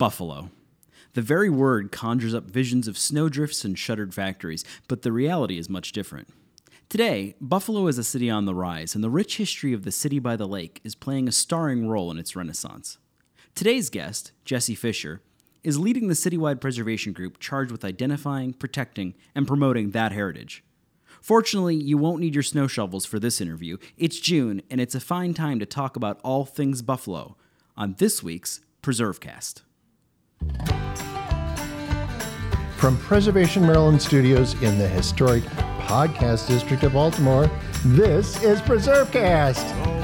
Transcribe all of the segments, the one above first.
Buffalo. The very word conjures up visions of snowdrifts and shuttered factories, but the reality is much different. Today, Buffalo is a city on the rise, and the rich history of the city by the lake is playing a starring role in its renaissance. Today's guest, Jessie Fisher, is leading the citywide preservation group charged with identifying, protecting, and promoting that heritage. Fortunately, you won't need your snow shovels for this interview. It's June, and it's a fine time to talk about all things Buffalo on this week's PreserveCast. From Preservation Maryland Studios in the historic Podcast District of Baltimore, this is PreserveCast.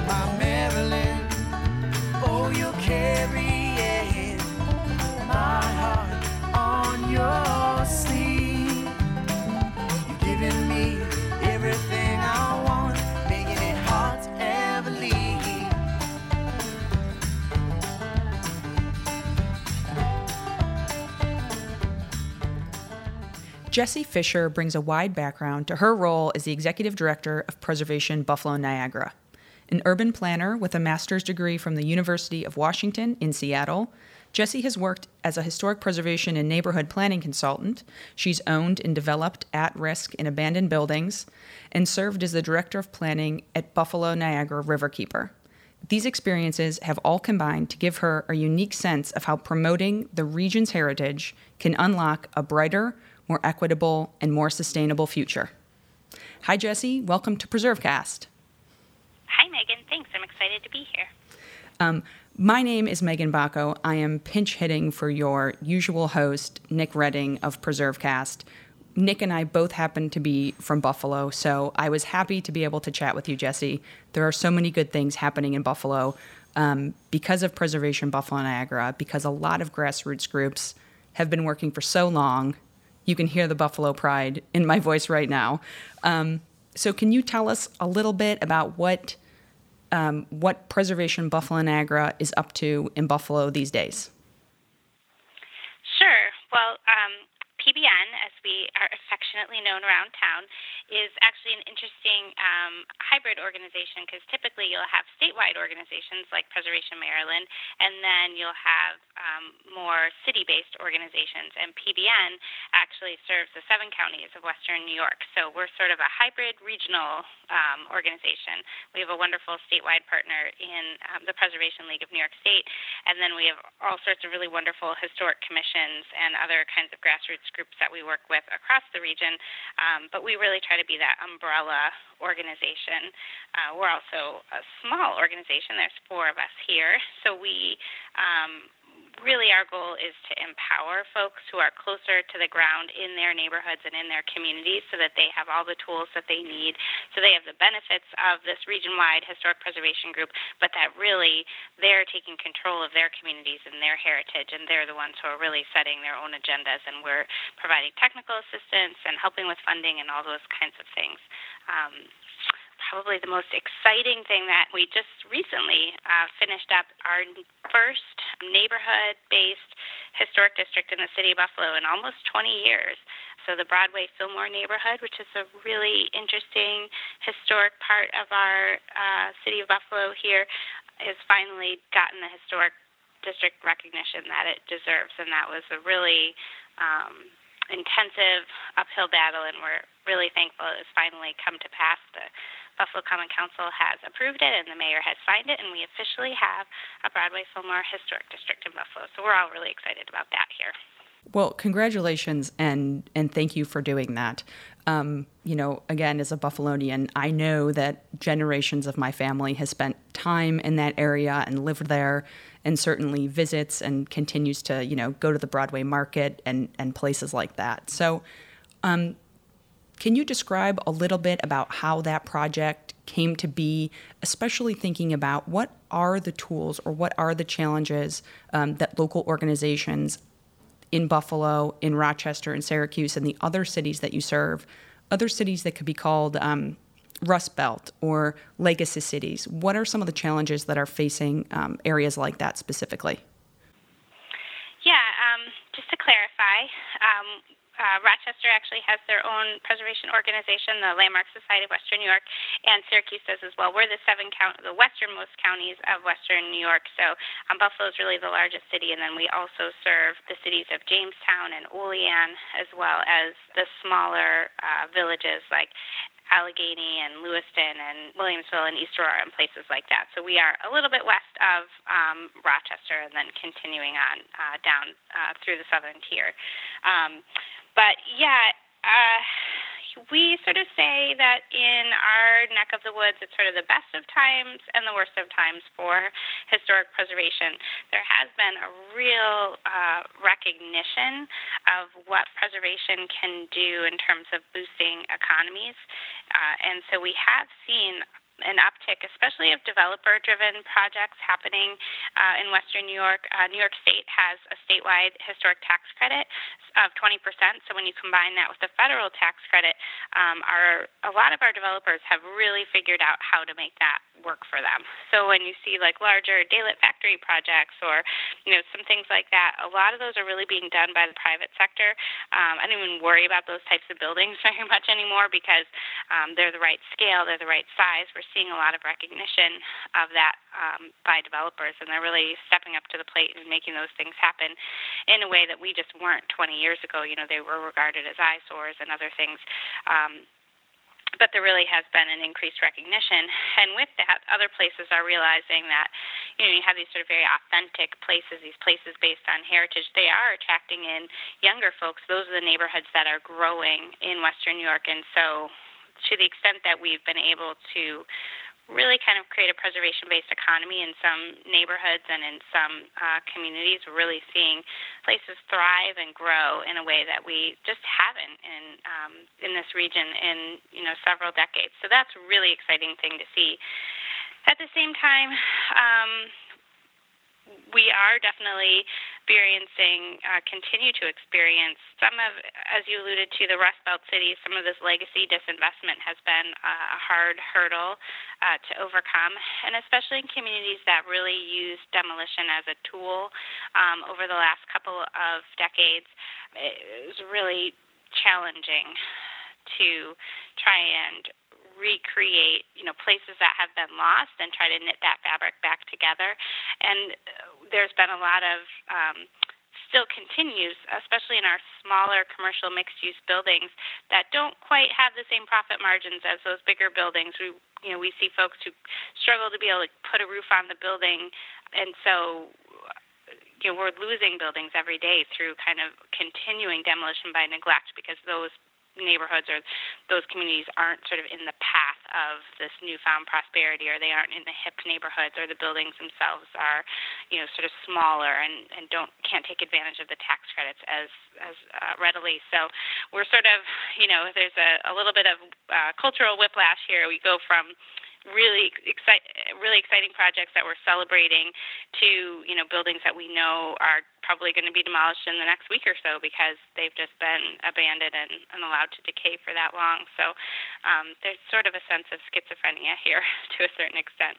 Jessie Fisher brings a wide background to her role as the Executive Director of Preservation Buffalo Niagara. An urban planner with a master's degree from the University of Washington in Seattle, Jessie has worked as a historic preservation and neighborhood planning consultant. She's owned and developed at risk and abandoned buildings and served as the Director of Planning at Buffalo Niagara Riverkeeper. These experiences have all combined to give her a unique sense of how promoting the region's heritage can unlock a brighter, more equitable, and more sustainable future. Hi, Jessie. Welcome to PreserveCast. Hi, Megan. Thanks. I'm excited to be here. Um, my name is Megan Bacco. I am pinch hitting for your usual host, Nick Redding of PreserveCast. Nick and I both happen to be from Buffalo, so I was happy to be able to chat with you, Jessie. There are so many good things happening in Buffalo um, because of Preservation Buffalo Niagara, because a lot of grassroots groups have been working for so long you can hear the Buffalo pride in my voice right now. Um, so, can you tell us a little bit about what um, what Preservation Buffalo Niagara is up to in Buffalo these days? Sure. Well, um, PBN, as we are affectionately known around town, is actually an interesting um, hybrid organization because typically you'll have statewide organizations like Preservation Maryland, and then you'll have um, more city based organizations. And PBN actually serves the seven counties of Western New York. So we're sort of a hybrid regional um, organization. We have a wonderful statewide partner in um, the Preservation League of New York State, and then we have all sorts of really wonderful historic commissions and other kinds of grassroots groups that we work with across the region, um, but we really try to be that umbrella organization. Uh, we're also a small organization. There's four of us here, so we um, really our goal is to empower folks who are closer to the ground in their neighborhoods and in their communities so that they have all the tools that they need so they have the benefits of this region-wide historic preservation group but that really they're taking control of their communities and their heritage and they're the ones who are really setting their own agendas and we're providing technical assistance and helping with funding and all those kinds of things. Um, probably the most exciting thing that we just recently uh, finished up our first neighborhood based historic district in the city of Buffalo in almost 20 years. So, the Broadway Fillmore neighborhood, which is a really interesting historic part of our uh, city of Buffalo here, has finally gotten the historic district recognition that it deserves. And that was a really um, intensive uphill battle, and we're really thankful it has finally come to pass. The Buffalo Common Council has approved it and the mayor has signed it, and we officially have a Broadway Fillmore Historic District in Buffalo. So we're all really excited about that here. Well, congratulations and and thank you for doing that. Um, you know, again, as a Buffalonian, I know that generations of my family has spent time in that area and lived there, and certainly visits and continues to you know go to the Broadway Market and and places like that. So, um, can you describe a little bit about how that project came to be, especially thinking about what are the tools or what are the challenges um, that local organizations in Buffalo, in Rochester, in Syracuse, and the other cities that you serve, other cities that could be called um, Rust Belt or legacy cities? What are some of the challenges that are facing um, areas like that specifically? Yeah, um, just to clarify, um, uh, Rochester actually has their own preservation organization, the Landmark Society of Western New York, and Syracuse does as well. We're the seven count, the westernmost counties of Western New York. So um, Buffalo is really the largest city, and then we also serve the cities of Jamestown and Olean, as well as the smaller uh, villages like Allegany and Lewiston and Williamsville and East Aurora and places like that. So we are a little bit west of um, Rochester and then continuing on uh, down uh, through the southern tier. Um, but yeah, uh, we sort of say that in our neck of the woods, it's sort of the best of times and the worst of times for historic preservation. There has been a real uh, recognition of what preservation can do in terms of boosting economies. Uh, and so we have seen an uptick, especially of developer driven projects happening uh, in Western New York. Uh, New York State has a statewide historic tax credit of 20%. So when you combine that with the federal tax credit, um, our, a lot of our developers have really figured out how to make that work for them. So when you see like larger daylit factory projects or you know some things like that, a lot of those are really being done by the private sector. Um, I don't even worry about those types of buildings very much anymore because um, they're the right scale, they're the right size. We're seeing a lot of recognition of that um, by developers, and they're really stepping up to the plate and making those things happen in a way that we just weren't 20 years ago. You know, they were regarded as eyesores and other things. Um, but there really has been an increased recognition. And with that, other places are realizing that, you know, you have these sort of very authentic places, these places based on heritage. They are attracting in younger folks. Those are the neighborhoods that are growing in Western New York. And so to the extent that we've been able to really kind of create a preservation based economy in some neighborhoods and in some uh, communities. We're really seeing places thrive and grow in a way that we just haven't in um, in this region in you know several decades. So that's a really exciting thing to see. At the same time, um, we are definitely experiencing, uh, continue to experience some of, as you alluded to, the Rust Belt cities. Some of this legacy disinvestment has been uh, a hard hurdle uh, to overcome, and especially in communities that really use demolition as a tool um, over the last couple of decades. It was really challenging to try and recreate, you know, places that have been lost and try to knit that fabric back together. And there's been a lot of um, still continues, especially in our smaller commercial mixed use buildings that don't quite have the same profit margins as those bigger buildings. We you know, we see folks who struggle to be able to put a roof on the building and so you know, we're losing buildings every day through kind of continuing demolition by neglect because those neighborhoods or those communities aren't sort of in the path of this newfound prosperity or they aren't in the hip neighborhoods or the buildings themselves are you know sort of smaller and and don't can't take advantage of the tax credits as as uh, readily. So we're sort of you know there's a, a little bit of uh, cultural whiplash here. We go from really really exciting projects that we're celebrating to you know buildings that we know are probably going to be demolished in the next week or so because they've just been abandoned and, and allowed to decay for that long. So um, there's sort of a sense of schizophrenia here to a certain extent.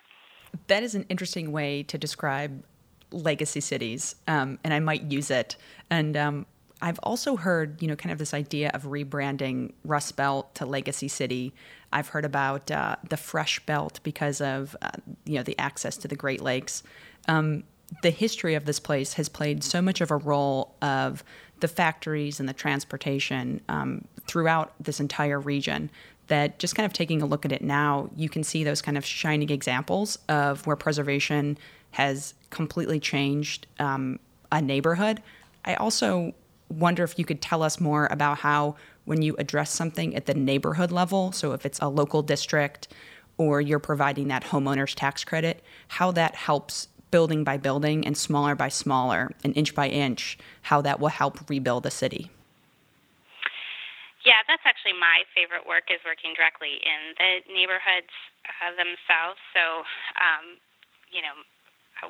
That is an interesting way to describe legacy cities, um, and I might use it. And um, I've also heard, you know, kind of this idea of rebranding Rust Belt to Legacy City. I've heard about uh, the Fresh Belt because of, uh, you know, the access to the Great Lakes. Um, the history of this place has played so much of a role of the factories and the transportation um, throughout this entire region that just kind of taking a look at it now, you can see those kind of shining examples of where preservation has completely changed um, a neighborhood. I also wonder if you could tell us more about how, when you address something at the neighborhood level, so if it's a local district or you're providing that homeowner's tax credit, how that helps building by building and smaller by smaller and inch by inch, how that will help rebuild the city. Yeah, that's actually my favorite work is working directly in the neighborhoods uh, themselves. So, um, you know,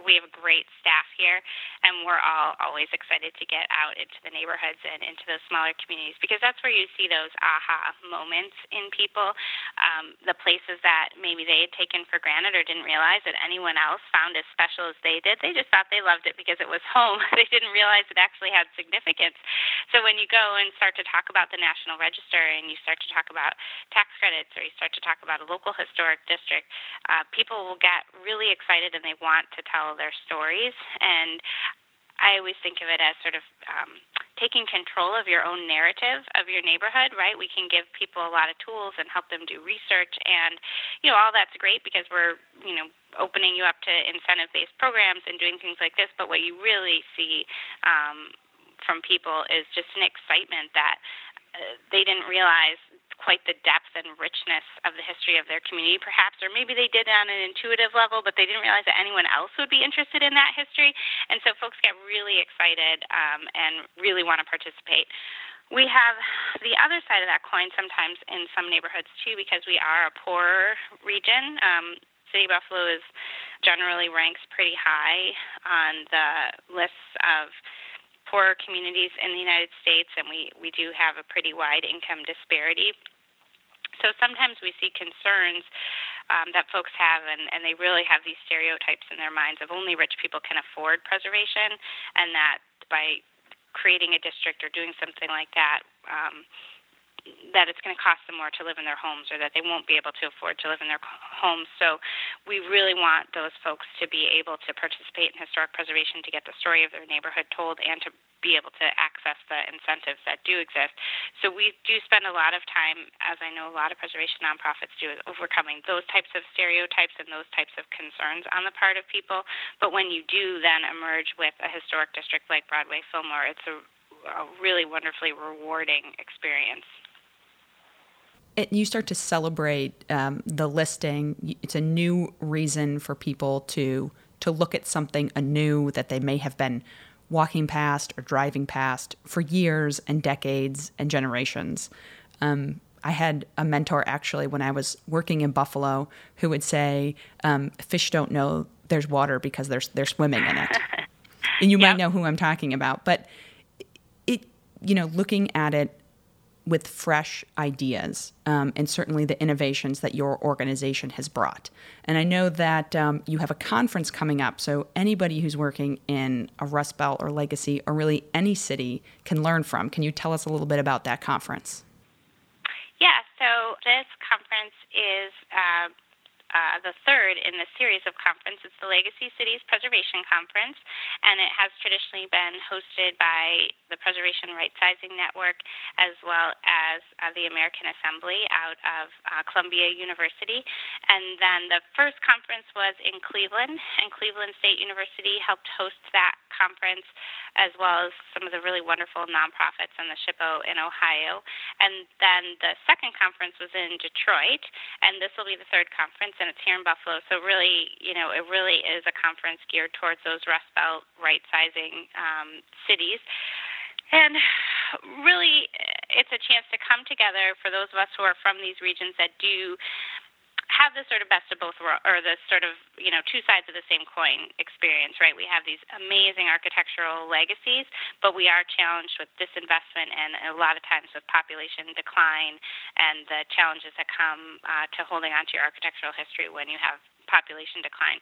we have a great staff here, and we're all always excited to get out into the neighborhoods and into those smaller communities because that's where you see those aha moments in people. Um, the places that maybe they had taken for granted or didn't realize that anyone else found as special as they did. They just thought they loved it because it was home. they didn't realize it actually had significance. So when you go and start to talk about the National Register and you start to talk about tax credits or you start to talk about a local historic district, uh, people will get really excited and they want to tell their stories. And I always think of it as sort of um, taking control of your own narrative of your neighborhood, right? We can give people a lot of tools and help them do research, and you know all that's great because we're you know opening you up to incentive-based programs and doing things like this. But what you really see um, from people is just an excitement that uh, they didn't realize quite the depth and richness of the history of their community, perhaps, or maybe they did on an intuitive level, but they didn't realize that anyone else would be interested in that history. And so folks get really excited um, and really want to participate. We have the other side of that coin sometimes in some neighborhoods too, because we are a poor region. Um, City Buffalo is generally ranks pretty high on the lists of poorer communities in the United States, and we, we do have a pretty wide income disparity. So sometimes we see concerns um, that folks have, and, and they really have these stereotypes in their minds of only rich people can afford preservation, and that by creating a district or doing something like that, um, that it's going to cost them more to live in their homes or that they won't be able to afford to live in their homes. So we really want those folks to be able to participate in historic preservation to get the story of their neighborhood told and to be able to access the incentives that do exist. So we do spend a lot of time, as I know a lot of preservation nonprofits do, overcoming those types of stereotypes and those types of concerns on the part of people. But when you do then emerge with a historic district like Broadway Fillmore, it's a, a really wonderfully rewarding experience it, you start to celebrate um, the listing. It's a new reason for people to to look at something anew that they may have been walking past or driving past for years and decades and generations. Um, I had a mentor actually when I was working in Buffalo who would say, um, "Fish don't know there's water because they're they're swimming in it." and you yep. might know who I'm talking about, but it, you know, looking at it with fresh ideas um, and certainly the innovations that your organization has brought. And I know that um, you have a conference coming up, so anybody who's working in a Rust Belt or Legacy or really any city can learn from. Can you tell us a little bit about that conference? Yeah, so this conference is. Uh uh, the third in the series of conference. It's the Legacy Cities Preservation Conference, and it has traditionally been hosted by the Preservation Rightsizing Network as well as uh, the American Assembly out of uh, Columbia University. And then the first conference was in Cleveland, and Cleveland State University helped host that conference as well as some of the really wonderful nonprofits in the SHPO in Ohio. And then the second conference was in Detroit, and this will be the third conference, and it's here in Buffalo. So really, you know, it really is a conference geared towards those Rust Belt right sizing um, cities. And really, it's a chance to come together for those of us who are from these regions that do have the sort of best of both worlds, or the sort of you know two sides of the same coin experience, right? We have these amazing architectural legacies, but we are challenged with disinvestment and a lot of times with population decline and the challenges that come uh, to holding on to your architectural history when you have population decline.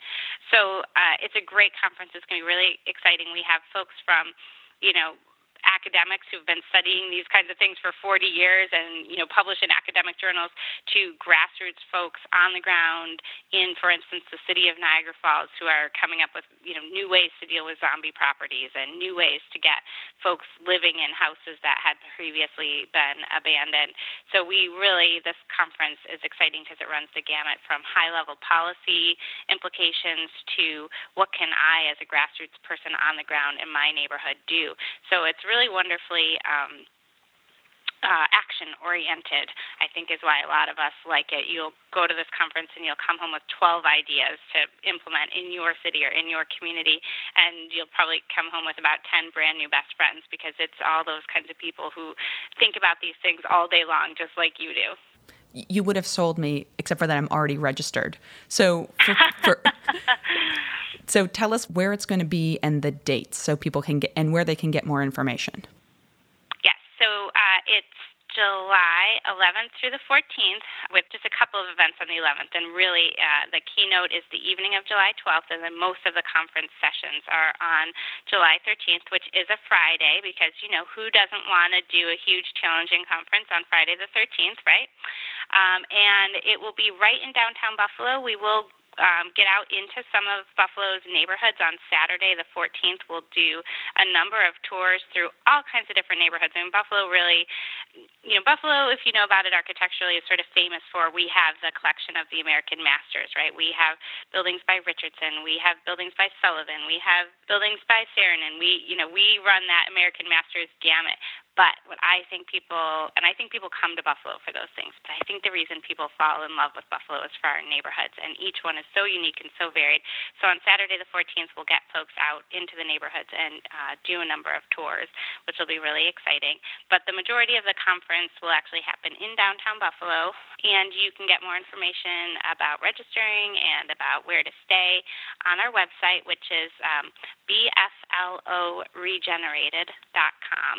So uh, it's a great conference. It's going to be really exciting. We have folks from you know academics who've been studying these kinds of things for 40 years and you know publish in academic journals to grassroots folks on the ground in for instance the city of Niagara Falls who are coming up with you know new ways to deal with zombie properties and new ways to get folks living in houses that had previously been abandoned. So we really this conference is exciting because it runs the gamut from high level policy implications to what can I as a grassroots person on the ground in my neighborhood do. So it's really really wonderfully um, uh, action oriented, I think is why a lot of us like it. You'll go to this conference and you'll come home with 12 ideas to implement in your city or in your community, and you'll probably come home with about 10 brand new best friends because it's all those kinds of people who think about these things all day long, just like you do. You would have sold me, except for that I'm already registered. So, for, for, so tell us where it's going to be and the dates, so people can get and where they can get more information. Yes, so uh, it's July 11th through the 14th, with just a couple of events on the 11th. And really, uh, the keynote is the evening of July 12th, and then most of the conference sessions are on July 13th, which is a Friday, because, you know, who doesn't want to do a huge, challenging conference on Friday the 13th, right? Um, and it will be right in downtown Buffalo. We will um, get out into some of Buffalo's neighborhoods on Saturday, the 14th. We'll do a number of tours through all kinds of different neighborhoods. I mean, Buffalo really, you know, Buffalo, if you know about it architecturally, is sort of famous for we have the collection of the American masters, right? We have buildings by Richardson, we have buildings by Sullivan, we have buildings by Saarinen. We, you know, we run that American masters gamut. But what I think people, and I think people come to Buffalo for those things, but I think the reason people fall in love with Buffalo is for our neighborhoods, and each one is so unique and so varied. So on Saturday the 14th, we'll get folks out into the neighborhoods and uh, do a number of tours, which will be really exciting. But the majority of the conference will actually happen in downtown Buffalo, and you can get more information about registering and about where to stay on our website, which is um, bfloregenerated.com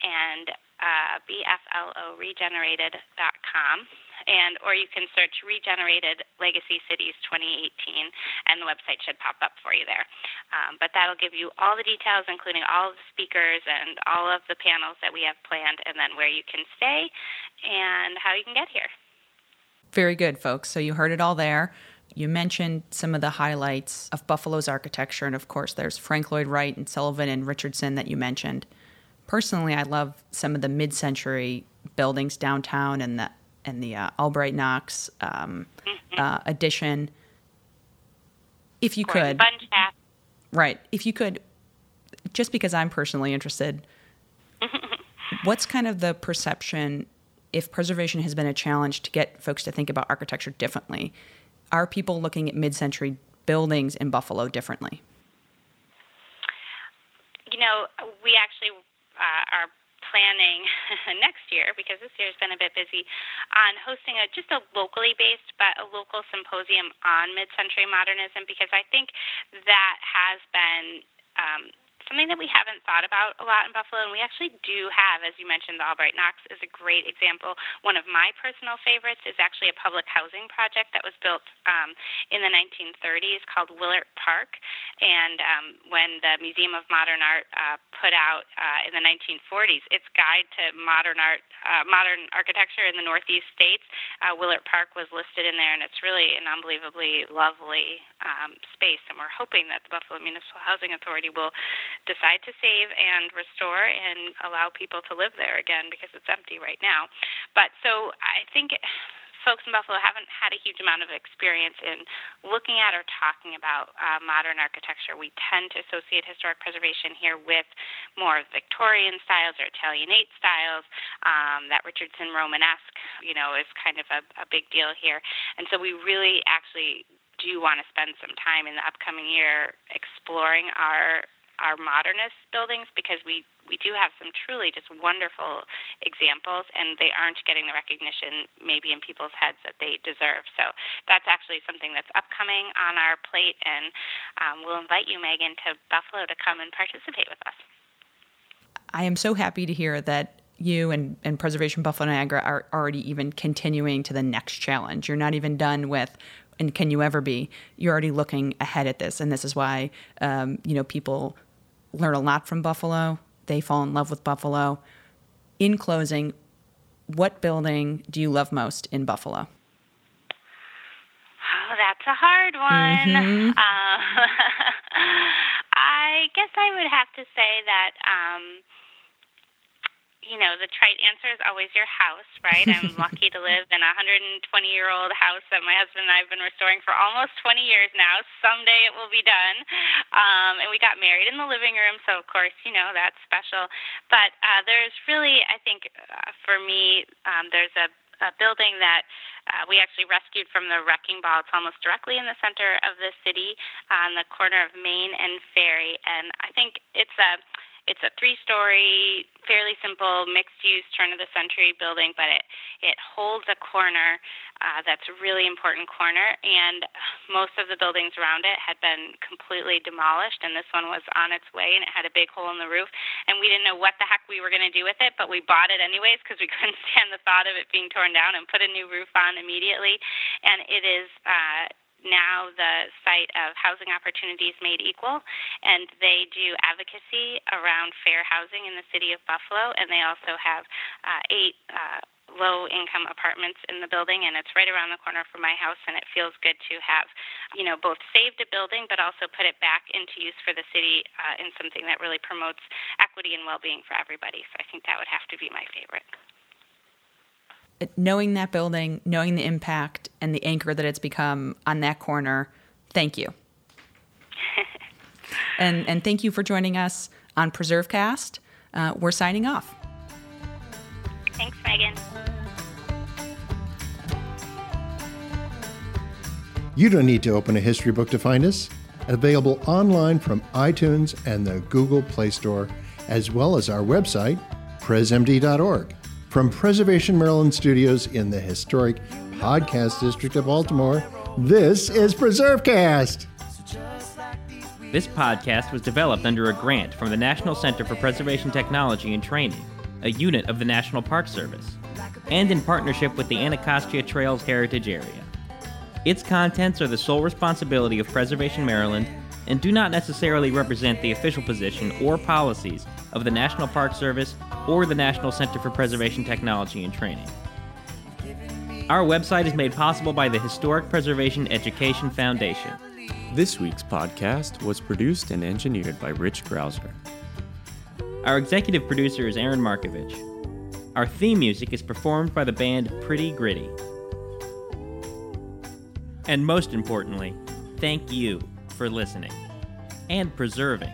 and uh, bfloregenerated.com, and or you can search Regenerated Legacy Cities 2018, and the website should pop up for you there. Um, but that'll give you all the details, including all of the speakers and all of the panels that we have planned, and then where you can stay and how you can get here. Very good, folks. So you heard it all there. You mentioned some of the highlights of Buffalo's architecture, and of course, there's Frank Lloyd Wright and Sullivan and Richardson that you mentioned personally, I love some of the mid-century buildings downtown and the and the uh, Albright Knox um, mm-hmm. uh, addition. If you could, right? If you could, just because I'm personally interested, what's kind of the perception if preservation has been a challenge to get folks to think about architecture differently? Are people looking at mid-century buildings in Buffalo differently? You know, we actually uh, are planning next year because this year's been a bit busy on hosting a just a locally based but a local symposium on mid-century modernism because I think that has been um, something that we haven't thought about a lot in Buffalo, and we actually do have, as you mentioned, the Albright Knox is a great example. One of my personal favorites is actually a public housing project that was built um, in the 1930s called Willert Park, and um, when the Museum of Modern Art uh, put out uh, in the 1940s its guide to modern art, uh, modern architecture in the Northeast states, uh, Willert Park was listed in there, and it's really an unbelievably lovely um, space. And we're hoping that the Buffalo Municipal Housing Authority will decide to save and restore and allow people to live there again because it's empty right now. But so I think folks in Buffalo haven't had a huge amount of experience in looking at or talking about uh, modern architecture. We tend to associate historic preservation here with more Victorian styles or Italianate styles. Um, that Richardson Romanesque, you know, is kind of a, a big deal here. And so we really actually do want to spend some time in the upcoming year exploring our our modernist buildings because we we do have some truly just wonderful examples and they aren't getting the recognition maybe in people's heads that they deserve so that's actually something that's upcoming on our plate and um, we'll invite you megan to buffalo to come and participate with us i am so happy to hear that you and, and Preservation Buffalo Niagara are already even continuing to the next challenge. You're not even done with and can you ever be you're already looking ahead at this and this is why um, you know people learn a lot from Buffalo. They fall in love with Buffalo. In closing, what building do you love most in Buffalo? Oh, that's a hard one. Mm-hmm. Uh, I guess I would have to say that um, you know, the trite answer is always your house, right? I'm lucky to live in a 120 year old house that my husband and I have been restoring for almost 20 years now. Someday it will be done. Um, and we got married in the living room, so of course, you know, that's special. But uh, there's really, I think, uh, for me, um, there's a a building that uh, we actually rescued from the wrecking ball. It's almost directly in the center of the city on the corner of Main and Ferry. And I think it's a it's a three-story, fairly simple, mixed-use, turn-of-the-century building, but it it holds a corner uh, that's a really important corner, and most of the buildings around it had been completely demolished, and this one was on its way, and it had a big hole in the roof, and we didn't know what the heck we were going to do with it, but we bought it anyways because we couldn't stand the thought of it being torn down, and put a new roof on immediately, and it is. Uh, now the site of Housing Opportunities Made Equal, and they do advocacy around fair housing in the city of Buffalo, and they also have uh, eight. Uh, low income apartments in the building and it's right around the corner from my house and it feels good to have you know both saved a building but also put it back into use for the city uh, in something that really promotes equity and well-being for everybody so i think that would have to be my favorite knowing that building, knowing the impact and the anchor that it's become on that corner, thank you. and and thank you for joining us on PreserveCast. Uh, we're signing off. Thanks, Megan. You don't need to open a history book to find us. Available online from iTunes and the Google Play Store, as well as our website, presmd.org. From Preservation Maryland Studios in the historic Podcast District of Baltimore, this is PreserveCast. This podcast was developed under a grant from the National Center for Preservation Technology and Training, a unit of the National Park Service, and in partnership with the Anacostia Trails Heritage Area. Its contents are the sole responsibility of Preservation Maryland and do not necessarily represent the official position or policies of the National Park Service or the National Center for Preservation Technology and Training. Our website is made possible by the Historic Preservation Education Foundation. This week's podcast was produced and engineered by Rich Grouser. Our executive producer is Aaron Marcavitch. Our theme music is performed by the band Pretty Gritty. And most importantly, thank you for listening and preserving.